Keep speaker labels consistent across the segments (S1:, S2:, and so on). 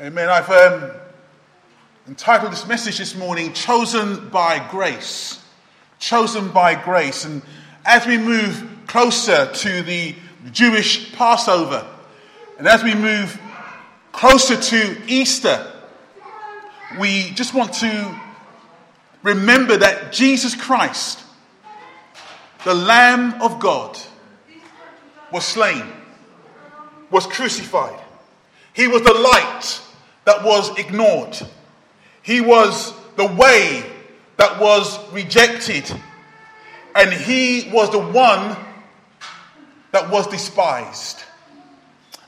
S1: Amen. I've um, entitled this message this morning, Chosen by Grace. Chosen by Grace. And as we move closer to the Jewish Passover, and as we move closer to Easter, we just want to remember that Jesus Christ, the Lamb of God, was slain, was crucified. He was the light that was ignored. He was the way that was rejected. And he was the one that was despised.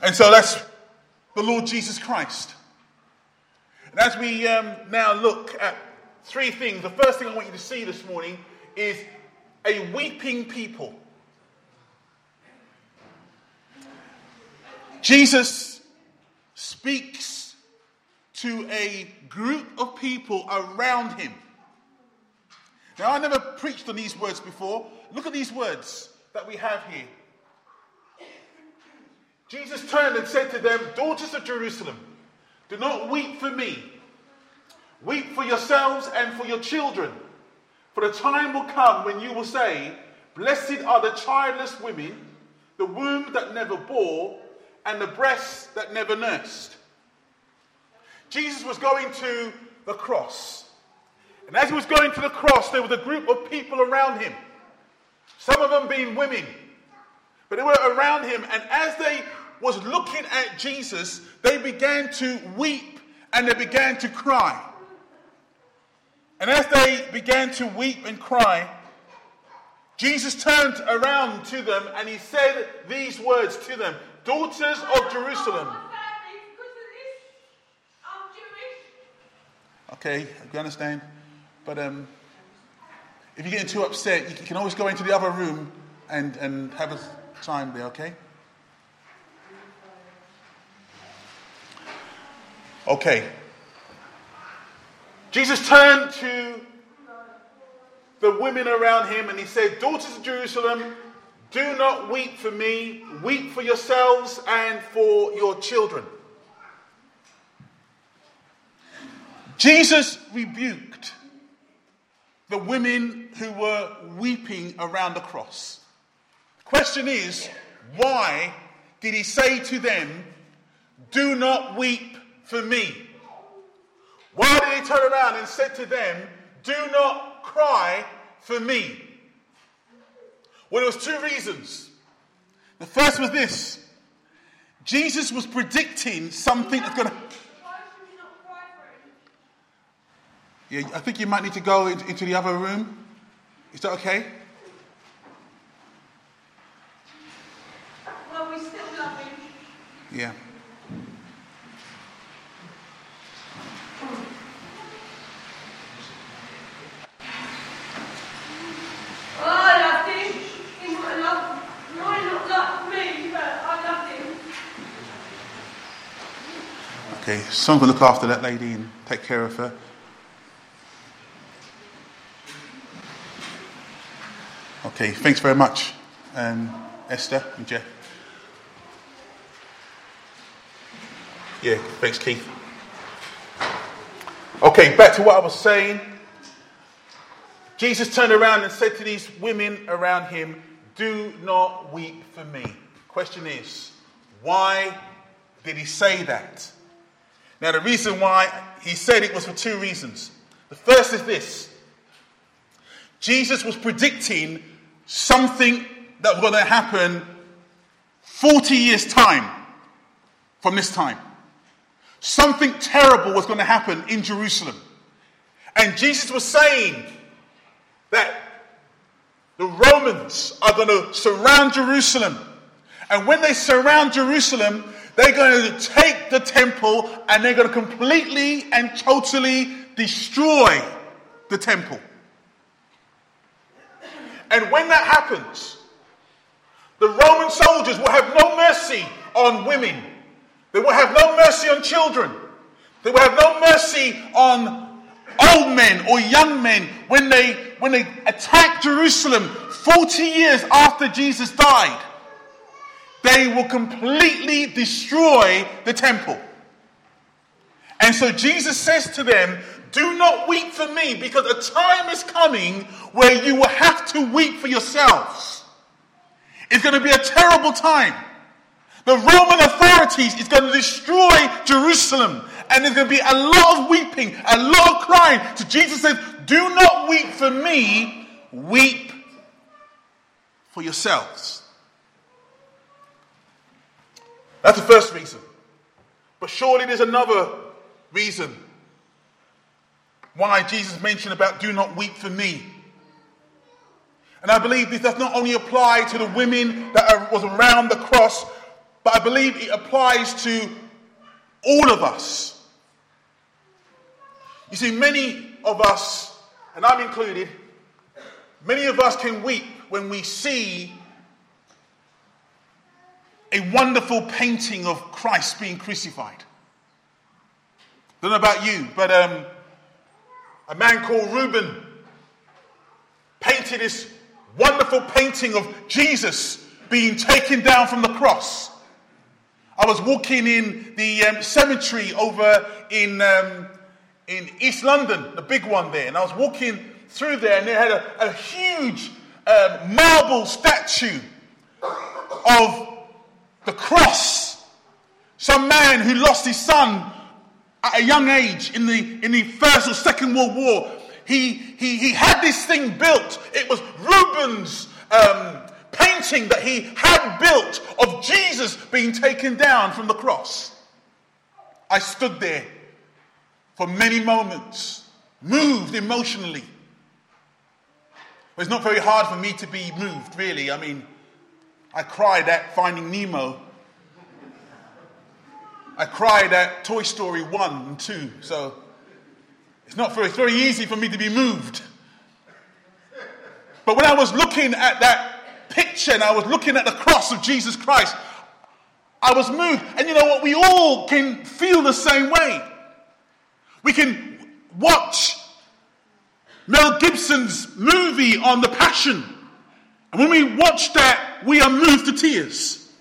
S1: And so that's the Lord Jesus Christ. And as we um, now look at three things, the first thing I want you to see this morning is a weeping people. Jesus speaks to a group of people around him. Now, I never preached on these words before. Look at these words that we have here. Jesus turned and said to them, Daughters of Jerusalem, do not weep for me. Weep for yourselves and for your children. For the time will come when you will say, Blessed are the childless women, the womb that never bore, and the breasts that never nursed. Jesus was going to the cross. And as he was going to the cross, there was a group of people around him. Some of them being women. But they were around him. And as they was looking at Jesus, they began to weep and they began to cry. And as they began to weep and cry, Jesus turned around to them and he said these words to them Daughters of Jerusalem. Okay, you understand? But um, if you're getting too upset, you can always go into the other room and, and have a time there, okay? Okay. Jesus turned to the women around him and he said, Daughters of Jerusalem, do not weep for me, weep for yourselves and for your children. Jesus rebuked the women who were weeping around the cross. Question is, why did he say to them, Do not weep for me? Why did he turn around and said to them, Do not cry for me? Well, there was two reasons. The first was this Jesus was predicting something that's going to Yeah, I think you might need to go into the other room. Is that okay?
S2: Well, we still love him.
S1: Yeah.
S2: Oh, I loved him. He might love, might not love me, but I loved him.
S1: Okay, someone will look after that lady and take care of her. Okay, thanks very much, um, Esther and Jeff. Yeah, thanks, Keith. Okay, back to what I was saying. Jesus turned around and said to these women around him, Do not weep for me. Question is, why did he say that? Now, the reason why he said it was for two reasons. The first is this Jesus was predicting something that was going to happen 40 years' time from this time. Something terrible was going to happen in Jerusalem. And Jesus was saying that the Romans are going to surround Jerusalem. And when they surround Jerusalem, they're going to take the temple and they're going to completely and totally destroy the temple. And when that happens, the Roman soldiers will have no mercy on women. They will have no mercy on children. They will have no mercy on old men or young men when they, when they attack Jerusalem 40 years after Jesus died. They will completely destroy the temple. And so Jesus says to them, Do not weep for me, because a time is coming where you will have to weep for yourselves. It's going to be a terrible time. The Roman authorities is going to destroy Jerusalem. And there's going to be a lot of weeping, a lot of crying. So Jesus said, Do not weep for me, weep for yourselves. That's the first reason. But surely there's another reason why Jesus mentioned about do not weep for me. And I believe this does not only apply to the women that are, was around the cross, but I believe it applies to all of us. You see, many of us, and I'm included, many of us can weep when we see a wonderful painting of Christ being crucified. I don't know about you, but um, a man called Reuben painted this wonderful painting of Jesus being taken down from the cross. I was walking in the um, cemetery over in, um, in East London, the big one there, and I was walking through there, and they had a, a huge uh, marble statue of the cross. Some man who lost his son at a young age in the, in the First or Second World War. He, he, he had this thing built. It was Rubens' um, painting that he had built of Jesus being taken down from the cross. I stood there for many moments, moved emotionally. It's not very hard for me to be moved, really. I mean, I cried at Finding Nemo. I cried at Toy Story 1 and 2. So it's not very, it's very easy for me to be moved. But when I was looking at that picture and I was looking at the cross of Jesus Christ, I was moved. And you know what? We all can feel the same way. We can watch Mel Gibson's movie on the Passion. And when we watch that, we are moved to tears.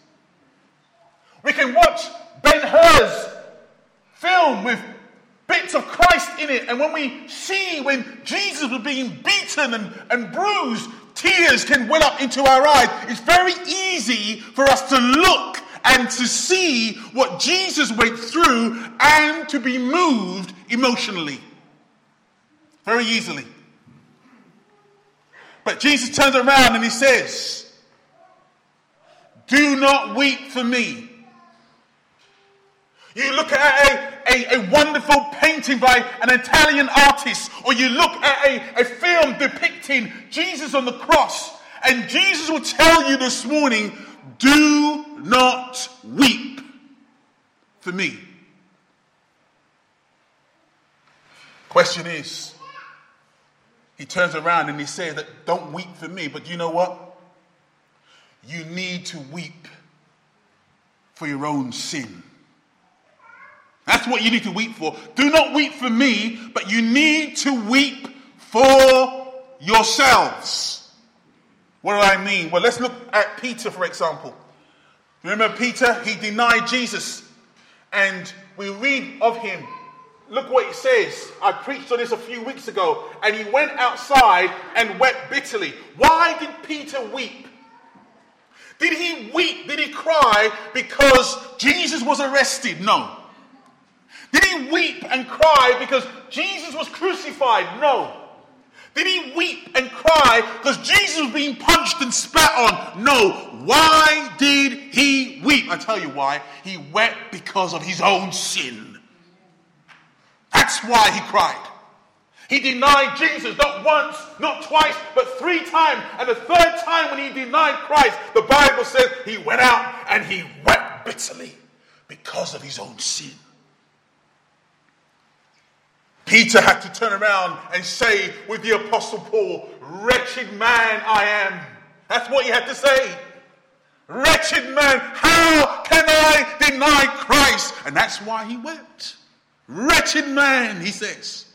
S1: We can watch Ben Hur's film with bits of Christ in it. And when we see when Jesus was being beaten and, and bruised, tears can well up into our eyes. It's very easy for us to look and to see what Jesus went through and to be moved emotionally. Very easily. But Jesus turns around and he says, Do not weep for me. You look at a, a, a, wonderful painting by an Italian artist, or you look at a, a film depicting Jesus on the cross, and Jesus will tell you this morning, Do not weep for me. Question is, he turns around and he says that don't weep for me, but you know what? You need to weep for your own sin. That's what you need to weep for. Do not weep for me, but you need to weep for yourselves. What do I mean? Well, let's look at Peter, for example. Remember Peter? He denied Jesus. And we read of him Look what it says. I preached on this a few weeks ago. And he went outside and wept bitterly. Why did Peter weep? Did he weep? Did he cry because Jesus was arrested? No. Did he weep and cry because Jesus was crucified? No. Did he weep and cry because Jesus was being punched and spat on? No. Why did he weep? I tell you why. He wept because of his own sin. That's why he cried. He denied Jesus not once, not twice, but three times. And the third time when he denied Christ, the Bible says he went out and he wept bitterly because of his own sin. Peter had to turn around and say with the Apostle Paul, Wretched man I am. That's what he had to say. Wretched man, how can I deny Christ? And that's why he wept. Wretched man, he says.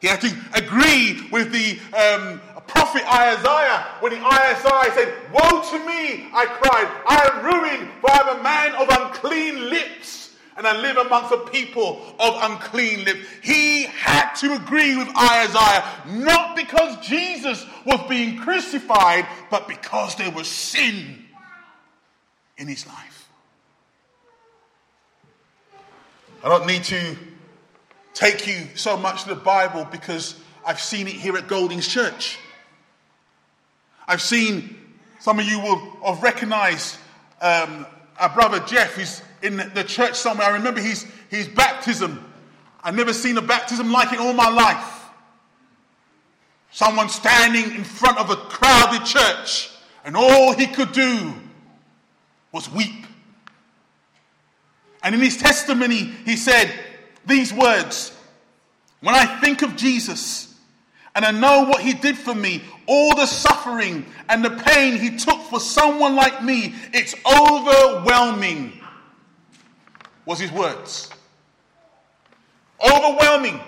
S1: He had to agree with the um, prophet Isaiah when the Isaiah said, Woe to me, I cried, I am ruined, for I am a man of unclean lips, and I live amongst a people of unclean lips. He had to agree with Isaiah, not because Jesus was being crucified, but because there was sin in his life. I don't need to take you so much to the Bible because I've seen it here at Golding's Church. I've seen some of you will have recognized um, our brother Jeff, who's in the church somewhere. I remember his, his baptism. I've never seen a baptism like it all my life. Someone standing in front of a crowded church, and all he could do was weep. And in his testimony, he said these words When I think of Jesus and I know what he did for me, all the suffering and the pain he took for someone like me, it's overwhelming, was his words. Overwhelming.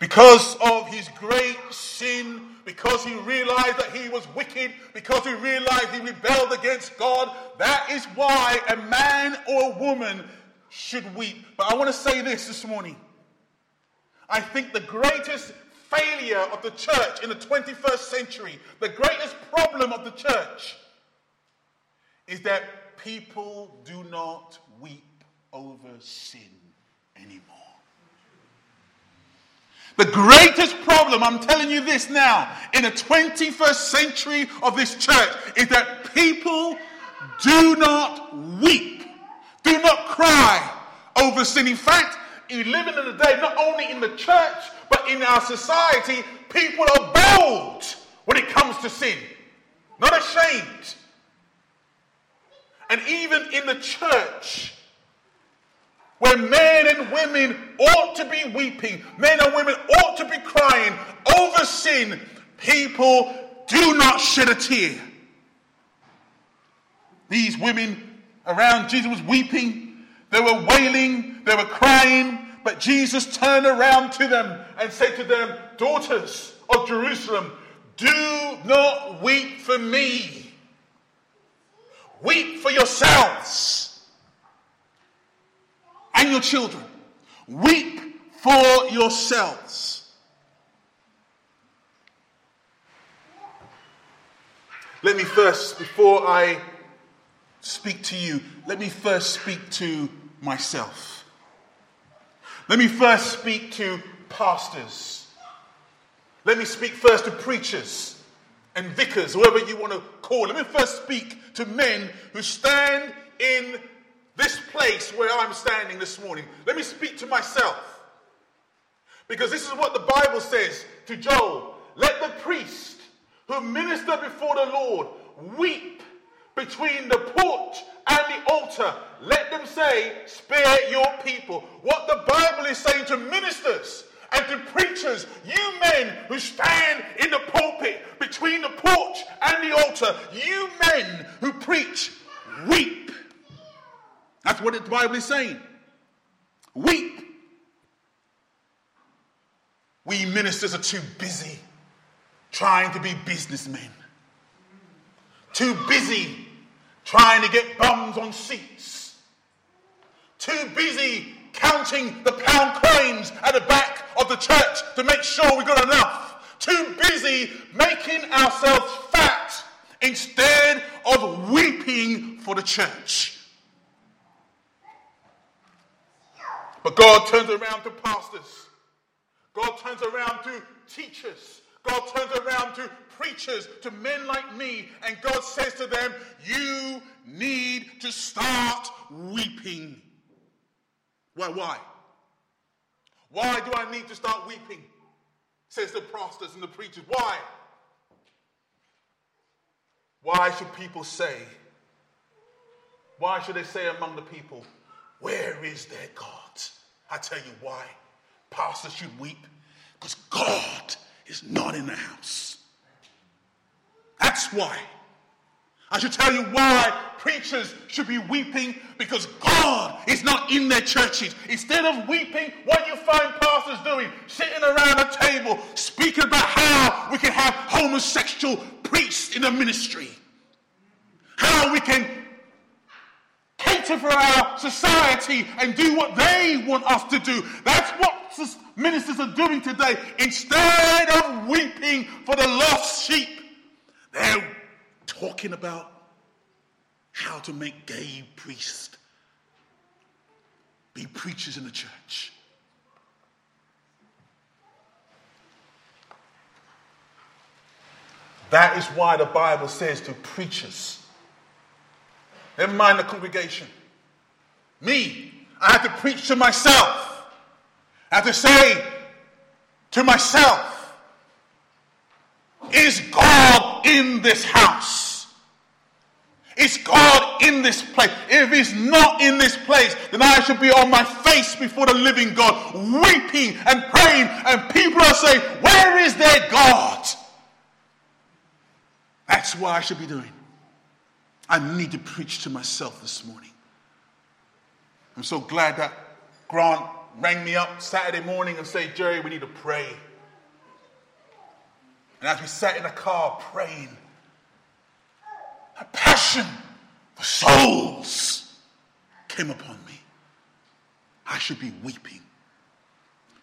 S1: Because of his great sin, because he realized that he was wicked, because he realized he rebelled against God, that is why a man or a woman should weep. But I want to say this this morning. I think the greatest failure of the church in the 21st century, the greatest problem of the church, is that people do not weep over sin anymore. The greatest problem, I'm telling you this now, in the 21st century of this church is that people do not weep, do not cry over sin. In fact, you living in the day, not only in the church, but in our society, people are bold when it comes to sin, not ashamed. And even in the church, where men and women ought to be weeping, men and women ought to be crying over sin, people do not shed a tear. These women around Jesus was weeping, they were wailing, they were crying, but Jesus turned around to them and said to them, Daughters of Jerusalem, do not weep for me. Weep for yourselves and your children. Weep for yourselves. Let me first, before I speak to you, let me first speak to myself. Let me first speak to pastors. Let me speak first to preachers and vicars, whoever you want to call. Let me first speak to men who stand in this place where I'm standing this morning. Let me speak to myself. Because this is what the Bible says to Joel Let the priest who minister before the Lord weep between the porch and the altar. Let them say, Spare your people. What the Bible is saying to ministers and to preachers, you men who stand in the pulpit between the porch and the altar, you men who preach, weep. That's what the Bible is saying. Weep. We ministers are too busy trying to be businessmen too busy trying to get bums on seats, too busy counting the pound coins at the back of the church to make sure we got enough, too busy making ourselves fat instead of weeping for the church. But God turns around to pastors. God turns around to teachers. God turns around to preachers, to men like me, and God says to them, You need to start weeping. Why? Why? Why do I need to start weeping? Says the pastors and the preachers. Why? Why should people say? Why should they say among the people, Where is their God? I tell you why. Pastors should weep because God is not in the house. That's why. I should tell you why preachers should be weeping because God is not in their churches. Instead of weeping, what you find pastors doing? Sitting around a table speaking about how we can have homosexual priests in the ministry. How we can cater for our society and do what they want us to do. That's what ministers are doing today. Instead of weeping for the lost sheep, they're talking about how to make gay priests be preachers in the church. That is why the Bible says to preachers, never mind the congregation, me, I have to preach to myself. I have to say to myself, is God in this house? Is God in this place? If He's not in this place, then I should be on my face before the living God, weeping and praying, and people are saying, Where is their God? That's what I should be doing. I need to preach to myself this morning. I'm so glad that Grant rang me up Saturday morning and said, Jerry, we need to pray. And as we sat in the car praying, a passion for souls came upon me. I should be weeping.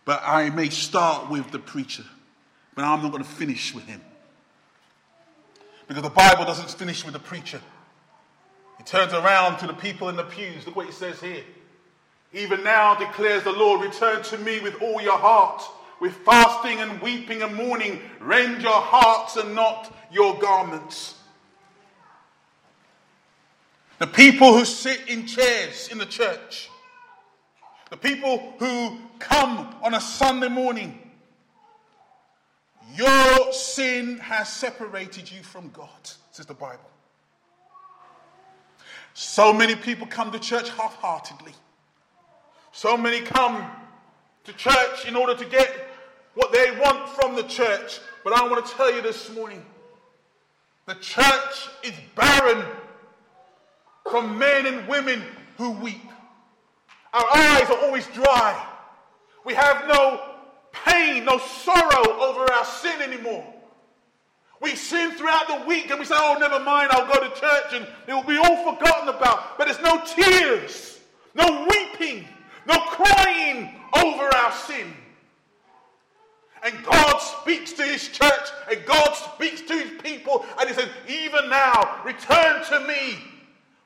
S1: But I may start with the preacher, but I'm not going to finish with him. Because the Bible doesn't finish with the preacher. He turns around to the people in the pews. Look what he says here. Even now declares the Lord, return to me with all your heart, with fasting and weeping and mourning. Rend your hearts and not your garments. The people who sit in chairs in the church, the people who come on a Sunday morning your sin has separated you from God, says the Bible. So many people come to church half heartedly. So many come to church in order to get what they want from the church. But I want to tell you this morning the church is barren from men and women who weep. Our eyes are always dry. We have no pain, no sorrow over our sin anymore. We sin throughout the week and we say, oh, never mind, I'll go to church and it will be all forgotten about. But there's no tears, no weeping, no crying over our sin. And God speaks to his church and God speaks to his people and he says, even now, return to me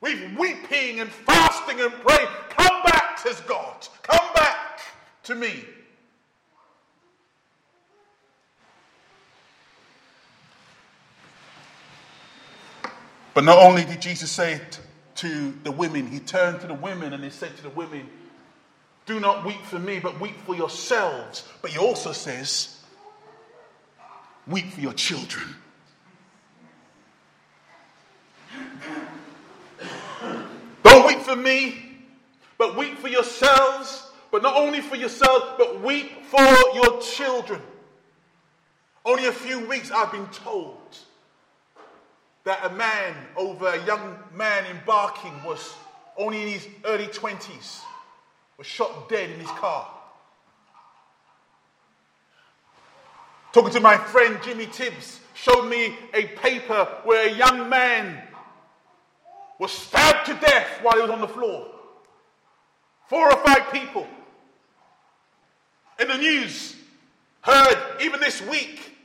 S1: with weeping and fasting and praying. Come back, says God. Come back to me. But not only did Jesus say it to the women, he turned to the women and he said to the women, Do not weep for me, but weep for yourselves. But he also says, Weep for your children. Don't weep for me, but weep for yourselves. But not only for yourselves, but weep for your children. Only a few weeks I've been told that a man over a young man in Barking was only in his early 20s, was shot dead in his car. Talking to my friend Jimmy Tibbs, showed me a paper where a young man was stabbed to death while he was on the floor. Four or five people. In the news, heard even this week,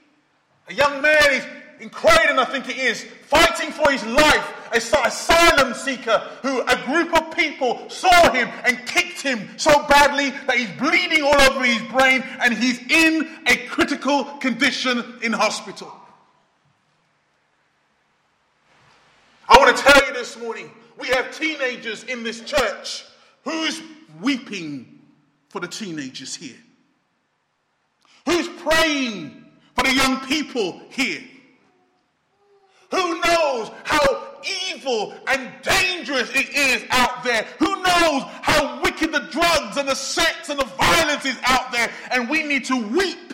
S1: a young man is in Croydon, I think it is, fighting for his life, a asylum seeker who a group of people saw him and kicked him so badly that he's bleeding all over his brain and he's in a critical condition in hospital. I want to tell you this morning we have teenagers in this church. Who's weeping for the teenagers here? Who's praying for the young people here? Who knows how evil and dangerous it is out there? Who knows how wicked the drugs and the sex and the violence is out there? And we need to weep,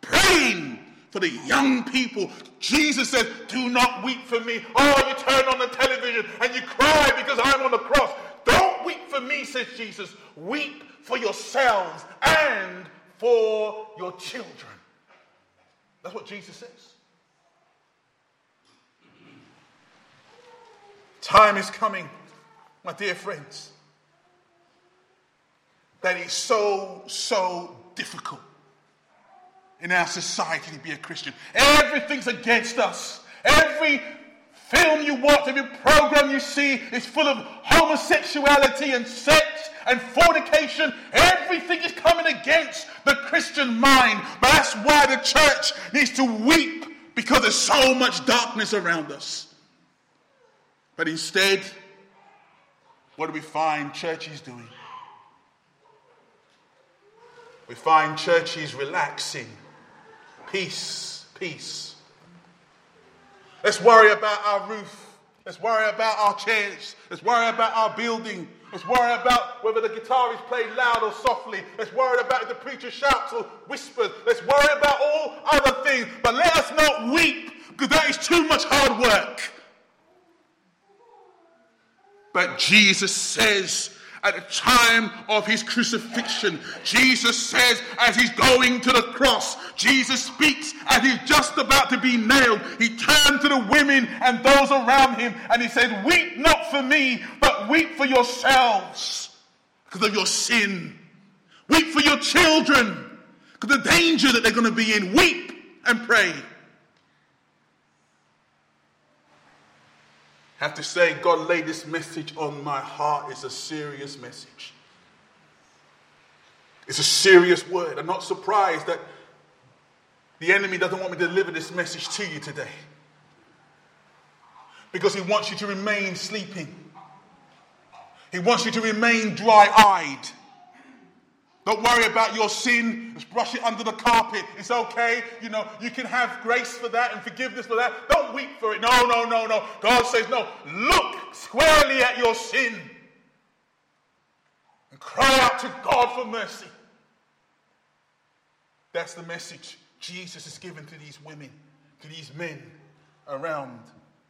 S1: praying for the young people. Jesus says, Do not weep for me. Oh, you turn on the television and you cry because I'm on the cross. Don't weep for me, says Jesus. Weep for yourselves and for your children. That's what Jesus says. Time is coming my dear friends, that it's so, so difficult in our society to be a Christian. Everything's against us. Every film you watch, every program you see is full of homosexuality and sex and fornication. Everything is coming against the Christian mind. But that's why the church needs to weep because there's so much darkness around us. But instead, what do we find churches doing? We find churches relaxing. Peace, peace. Let's worry about our roof. Let's worry about our chairs. Let's worry about our building. Let's worry about whether the guitar is played loud or softly. Let's worry about if the preacher shouts or whispers. Let's worry about all other things. But let us not weep because that is too much hard work. But Jesus says, at the time of his crucifixion. Jesus says, as he's going to the cross, Jesus speaks as he's just about to be nailed. He turned to the women and those around him and he said, Weep not for me, but weep for yourselves because of your sin. Weep for your children because the danger that they're going to be in. Weep and pray. Have to say, God laid this message on my heart. It's a serious message. It's a serious word. I'm not surprised that the enemy doesn't want me to deliver this message to you today. Because he wants you to remain sleeping, he wants you to remain dry eyed. Don't worry about your sin. Just brush it under the carpet. It's okay. You know, you can have grace for that and forgiveness for that. Don't weep for it. No, no, no, no. God says, no. Look squarely at your sin and cry out to God for mercy. That's the message Jesus is giving to these women, to these men around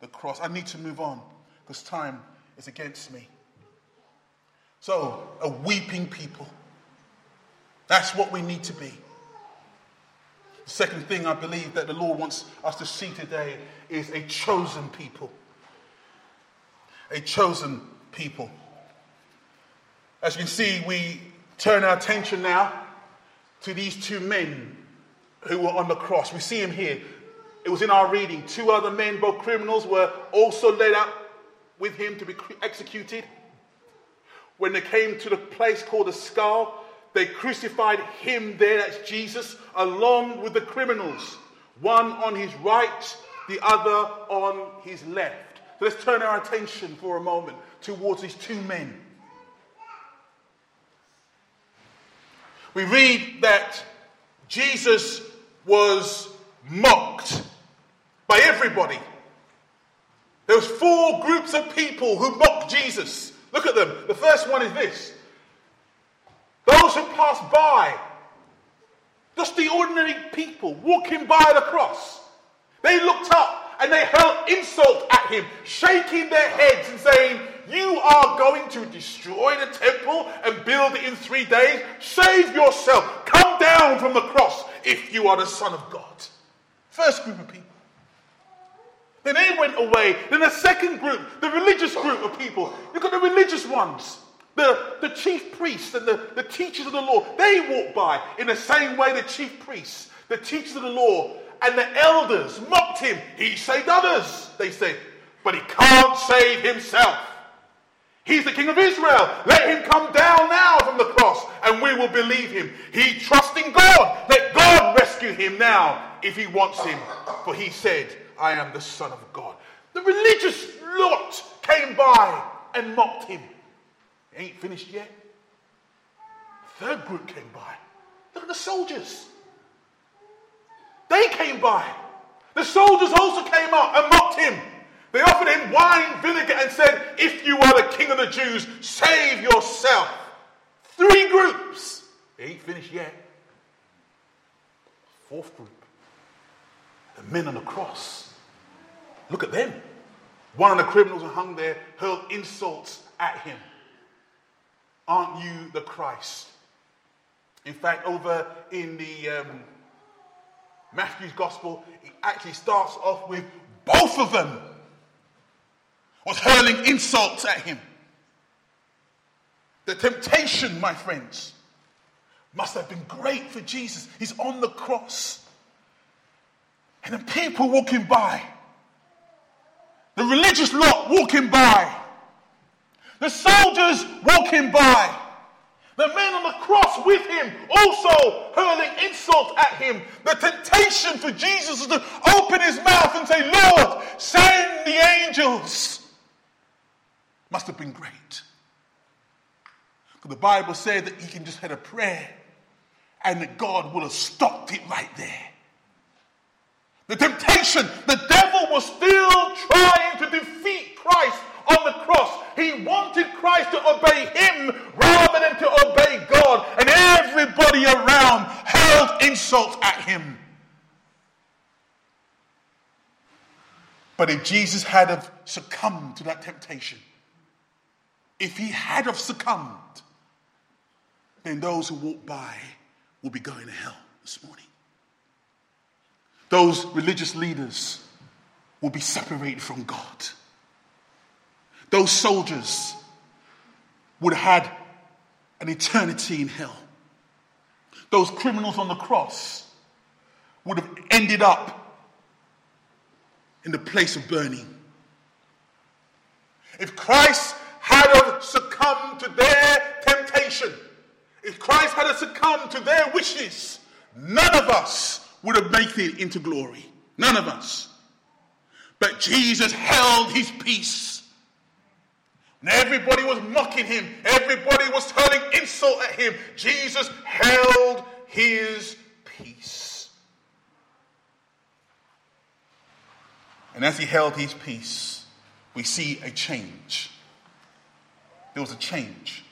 S1: the cross. I need to move on because time is against me. So, a weeping people. That's what we need to be. The second thing I believe that the Lord wants us to see today is a chosen people. A chosen people. As you can see, we turn our attention now to these two men who were on the cross. We see him here. It was in our reading. Two other men, both criminals, were also led out with him to be executed. When they came to the place called the skull, they crucified him there, that's Jesus, along with the criminals, one on his right, the other on his left. So let's turn our attention for a moment towards these two men. We read that Jesus was mocked by everybody. There was four groups of people who mocked Jesus. Look at them. The first one is this those who passed by, just the ordinary people walking by the cross, they looked up and they hurled insult at him, shaking their heads and saying, You are going to destroy the temple and build it in three days? Save yourself. Come down from the cross if you are the Son of God. First group of people. Then they went away. Then the second group, the religious group of people. You've got the religious ones. The, the chief priests and the, the teachers of the law, they walked by in the same way the chief priests, the teachers of the law, and the elders mocked him. He saved others, they said, but he can't save himself. He's the king of Israel. Let him come down now from the cross and we will believe him. He trusts in God. Let God rescue him now if he wants him. For he said, I am the Son of God. The religious lot came by and mocked him ain't finished yet. Third group came by. Look at the soldiers. They came by. The soldiers also came up and mocked him. They offered him wine, vinegar, and said, If you are the king of the Jews, save yourself. Three groups. They ain't finished yet. Fourth group. The men on the cross. Look at them. One of the criminals who hung there hurled insults at him. Aren't you the Christ? In fact, over in the um, Matthew's Gospel, it actually starts off with both of them was hurling insults at him. The temptation, my friends, must have been great for Jesus. He's on the cross. And the people walking by, the religious lot walking by, the soldiers walking by, the men on the cross with him also hurling insults at him. The temptation for Jesus is to open his mouth and say, Lord, send the angels. Must have been great. But the Bible said that he can just had a prayer and that God would have stopped it right there. The temptation, the devil was still trying to defeat Christ on the cross. He wanted Christ to obey him rather than to obey God. And everybody around hurled insults at him. But if Jesus had have succumbed to that temptation, if he had have succumbed, then those who walk by will be going to hell this morning. Those religious leaders will be separated from God. Those soldiers would have had an eternity in hell. Those criminals on the cross would have ended up in the place of burning. If Christ had succumbed to their temptation, if Christ had succumbed to their wishes, none of us would have made it into glory. None of us. But Jesus held his peace. And everybody was mocking him. Everybody was hurling insult at him. Jesus held his peace. And as he held his peace, we see a change. There was a change.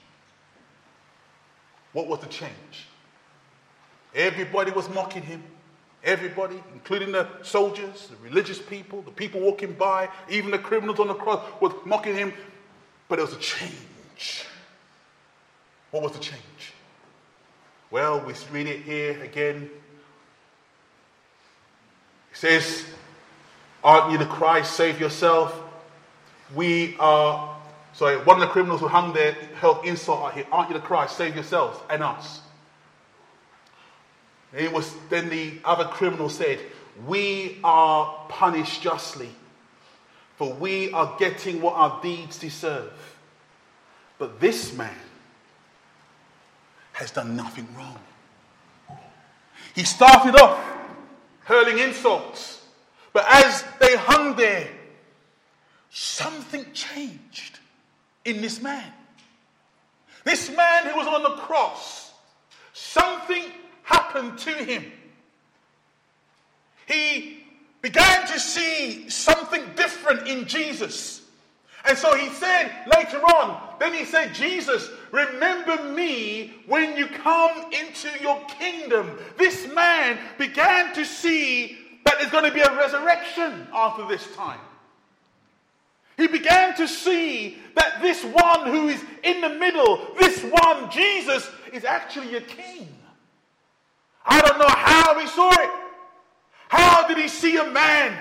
S1: What was the change? Everybody was mocking him. Everybody, including the soldiers, the religious people, the people walking by, even the criminals on the cross, was mocking him. But there was a change. What was the change? Well, we read it here again. It says, Aren't you the Christ? Save yourself. We are sorry, one of the criminals who hung there held insult at him. Aren't you the Christ? Save yourselves and us. And it was then the other criminal said, We are punished justly, for we are getting what our deeds deserve. But this man has done nothing wrong. He started off hurling insults, but as they hung there, something changed in this man. This man who was on the cross, something happened to him. He began to see something different in Jesus. And so he said later on, then he said, Jesus, remember me when you come into your kingdom. This man began to see that there's going to be a resurrection after this time. He began to see that this one who is in the middle, this one, Jesus, is actually a king. I don't know how he saw it. How did he see a man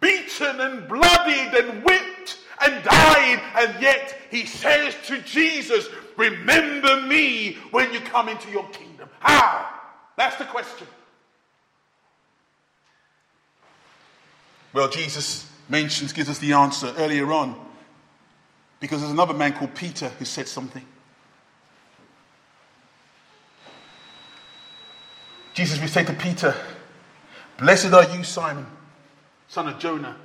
S1: beaten and bloodied and whipped and died, and yet he says to Jesus, Remember me when you come into your kingdom? How? That's the question. Well, Jesus mentions, gives us the answer earlier on. Because there's another man called Peter who said something. Jesus we say to Peter, Blessed are you, Simon, son of Jonah,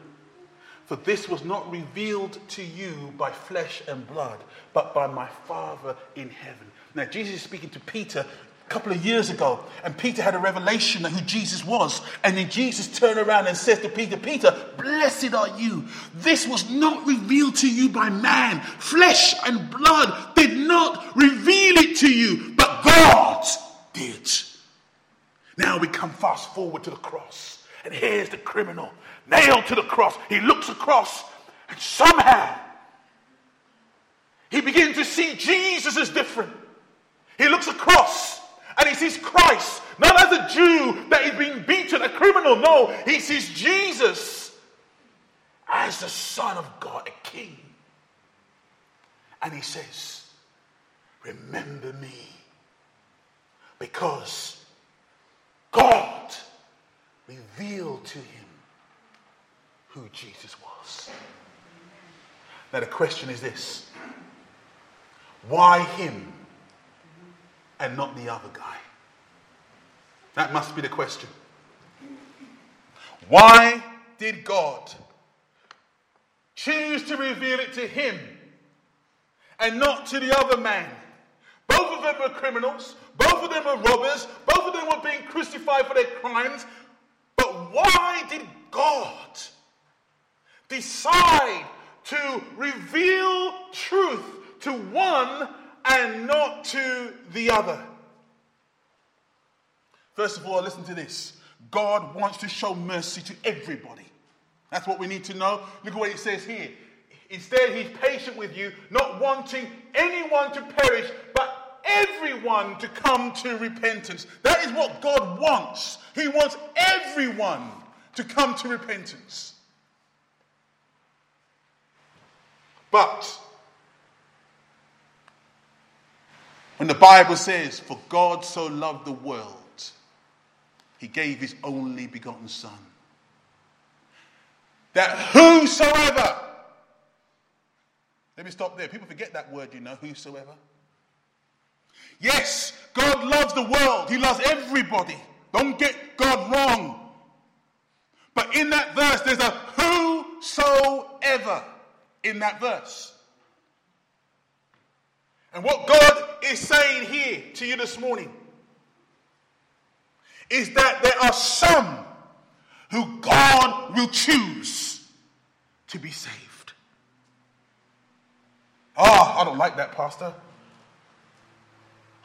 S1: for this was not revealed to you by flesh and blood, but by my Father in heaven. Now, Jesus is speaking to Peter a couple of years ago, and Peter had a revelation of who Jesus was. And then Jesus turned around and says to Peter, Peter, blessed are you. This was not revealed to you by man. Flesh and blood did not reveal it to you, but God did. Now we come fast forward to the cross. And here's the criminal nailed to the cross. He looks across, and somehow he begins to see Jesus as different. He looks across and he sees Christ, not as a Jew that he'd being beaten, a criminal. No, he sees Jesus as the Son of God, a King. And he says, remember me. Because revealed to him who Jesus was. Now, the question is this why him and not the other guy? That must be the question. Why did God choose to reveal it to him and not to the other man? Both of them were criminals, both of them were robbers, both of them were being crucified for their crimes. But why did God decide to reveal truth to one and not to the other? First of all, listen to this God wants to show mercy to everybody. That's what we need to know. Look at what it says here. Instead, he's patient with you, not wanting anyone to perish, but everyone to come to repentance. That is what God wants. He wants everyone to come to repentance. But when the Bible says, For God so loved the world, he gave his only begotten Son, that whosoever, let me stop there. People forget that word, you know, whosoever. Yes, God loves the world, He loves everybody. Don't get God wrong. But in that verse, there's a whosoever in that verse. And what God is saying here to you this morning is that there are some who God will choose to be saved. Ah, oh, I don't like that, Pastor.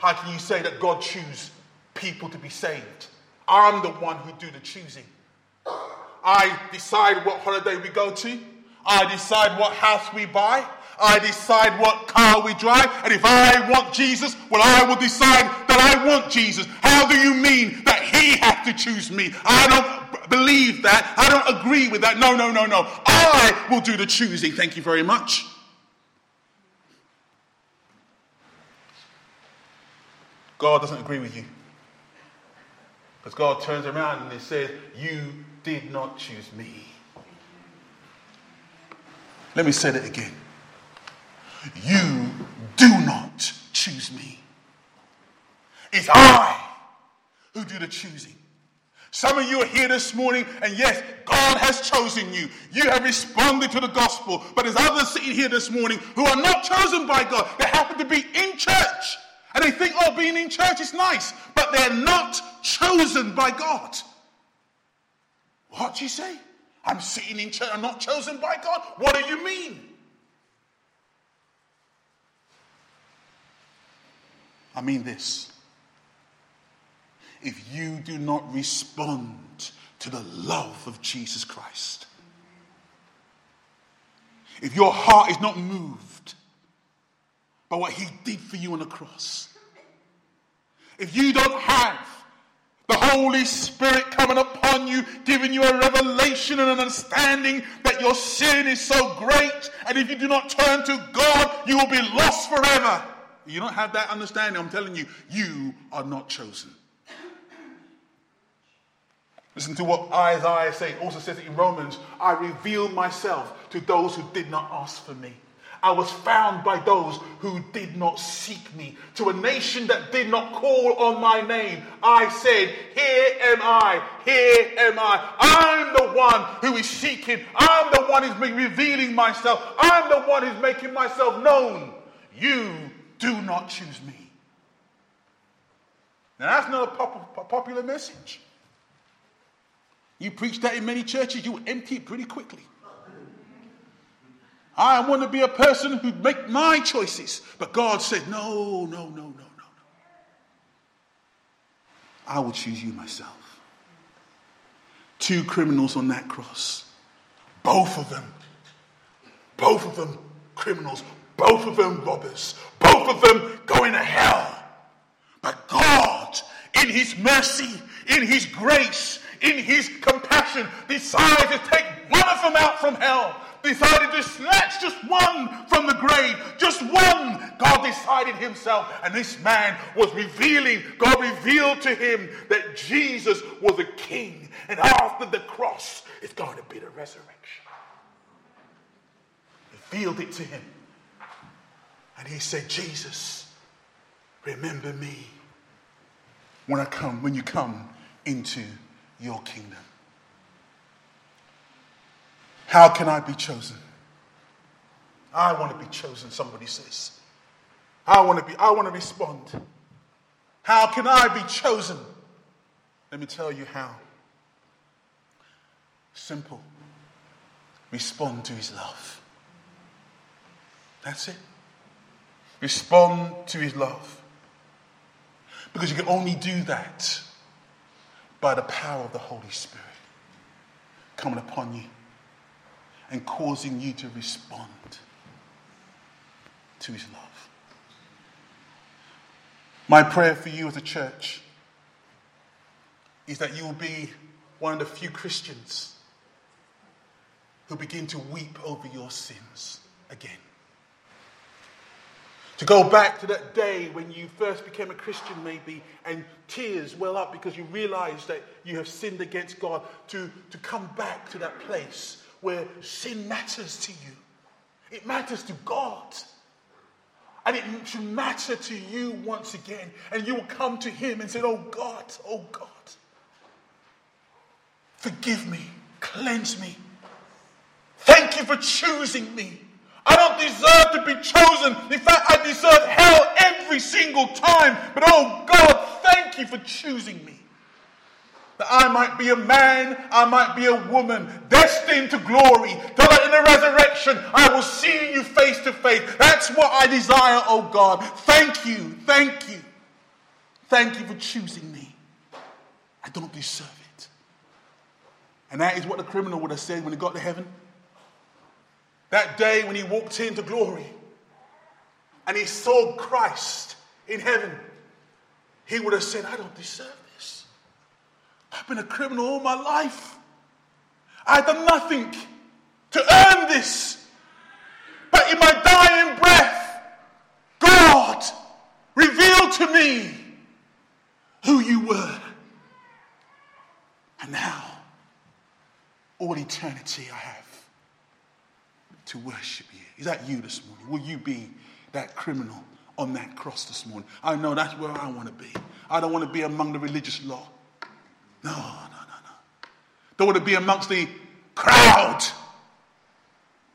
S1: How can you say that God choose people to be saved? I'm the one who do the choosing. I decide what holiday we go to. I decide what house we buy. I decide what car we drive. And if I want Jesus, well, I will decide that I want Jesus. How do you mean that he has to choose me? I don't believe that. I don't agree with that. No, no, no, no. I will do the choosing. Thank you very much. God doesn't agree with you. Because God turns around and he says, You did not choose me. Let me say that again. You do not choose me. It's I who do the choosing. Some of you are here this morning, and yes, God has chosen you. You have responded to the gospel. But there's others sitting here this morning who are not chosen by God. They happen to be in church. And they think, oh, being in church is nice. But they're not chosen by God. What do you say? I'm sitting in church. I'm not chosen by God. What do you mean? I mean this. If you do not respond to the love of Jesus Christ, if your heart is not moved by what he did for you on the cross, if you don't have the Holy Spirit coming upon you, giving you a revelation and an understanding that your sin is so great, and if you do not turn to God, you will be lost forever you don't have that understanding, I'm telling you, you are not chosen. Listen to what Isaiah says. Also says in Romans, I revealed myself to those who did not ask for me. I was found by those who did not seek me. To a nation that did not call on my name, I said, Here am I, here am I. I'm the one who is seeking. I'm the one who's revealing myself. I'm the one who's making myself known. You do not choose me. Now, that's not a, popular message. You preach that in many churches, you empty it pretty quickly. I want to be a person who make my choices. But God said, no, no, no, no, no, no. I will choose you myself. Two criminals on that cross. Both of them. Both of them criminals. Both of them robbers. Both of them going to hell. But God, in His mercy, in His grace, in his compassion, decided to take one of them out from hell. Decided to snatch just one from the grave. Just one. God decided himself. And this man was revealing, God revealed to him that Jesus was a king. And after the cross, it's going to be the resurrection. Revealed it to him. And he said, Jesus, remember me when I come, when you come into your kingdom. How can I be chosen? I want to be chosen, somebody says. I want to be, I want to respond. How can I be chosen? Let me tell you how. Simple. Respond to his love. That's it. Respond to his love. Because you can only do that by the power of the Holy Spirit coming upon you and causing you to respond to his love. My prayer for you as a church is that you will be one of the few Christians who begin to weep over your sins again. To go back to that day when you first became a Christian, maybe, and tears well up because you realize that you have sinned against God. To, to come back to that place where sin matters to you, it matters to God. And it should matter to you once again. And you will come to Him and say, Oh God, oh God, forgive me, cleanse me. Thank you for choosing me. I don't deserve to be chosen. In fact, I deserve hell every single time. But oh God, thank you for choosing me. That I might be a man, I might be a woman, destined to glory. That in the resurrection, I will see you face to face. That's what I desire, oh God. Thank you, thank you. Thank you for choosing me. I don't deserve it. And that is what the criminal would have said when he got to heaven. That day when he walked into glory and he saw Christ in heaven, he would have said, I don't deserve this. I've been a criminal all my life. I've done nothing to earn this. But in my dying breath, God revealed to me who you were. And now, all eternity I have to worship you. Is that you this morning? Will you be that criminal on that cross this morning? I know that's where I want to be. I don't want to be among the religious law. No, no, no, no. Don't want to be amongst the crowd.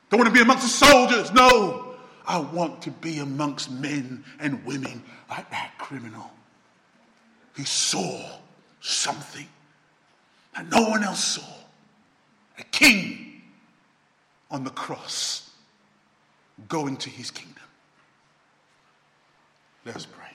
S1: Don't want to be amongst the soldiers. No. I want to be amongst men and women like that criminal who saw something that no one else saw. A king on the cross, going to his kingdom. Let us pray.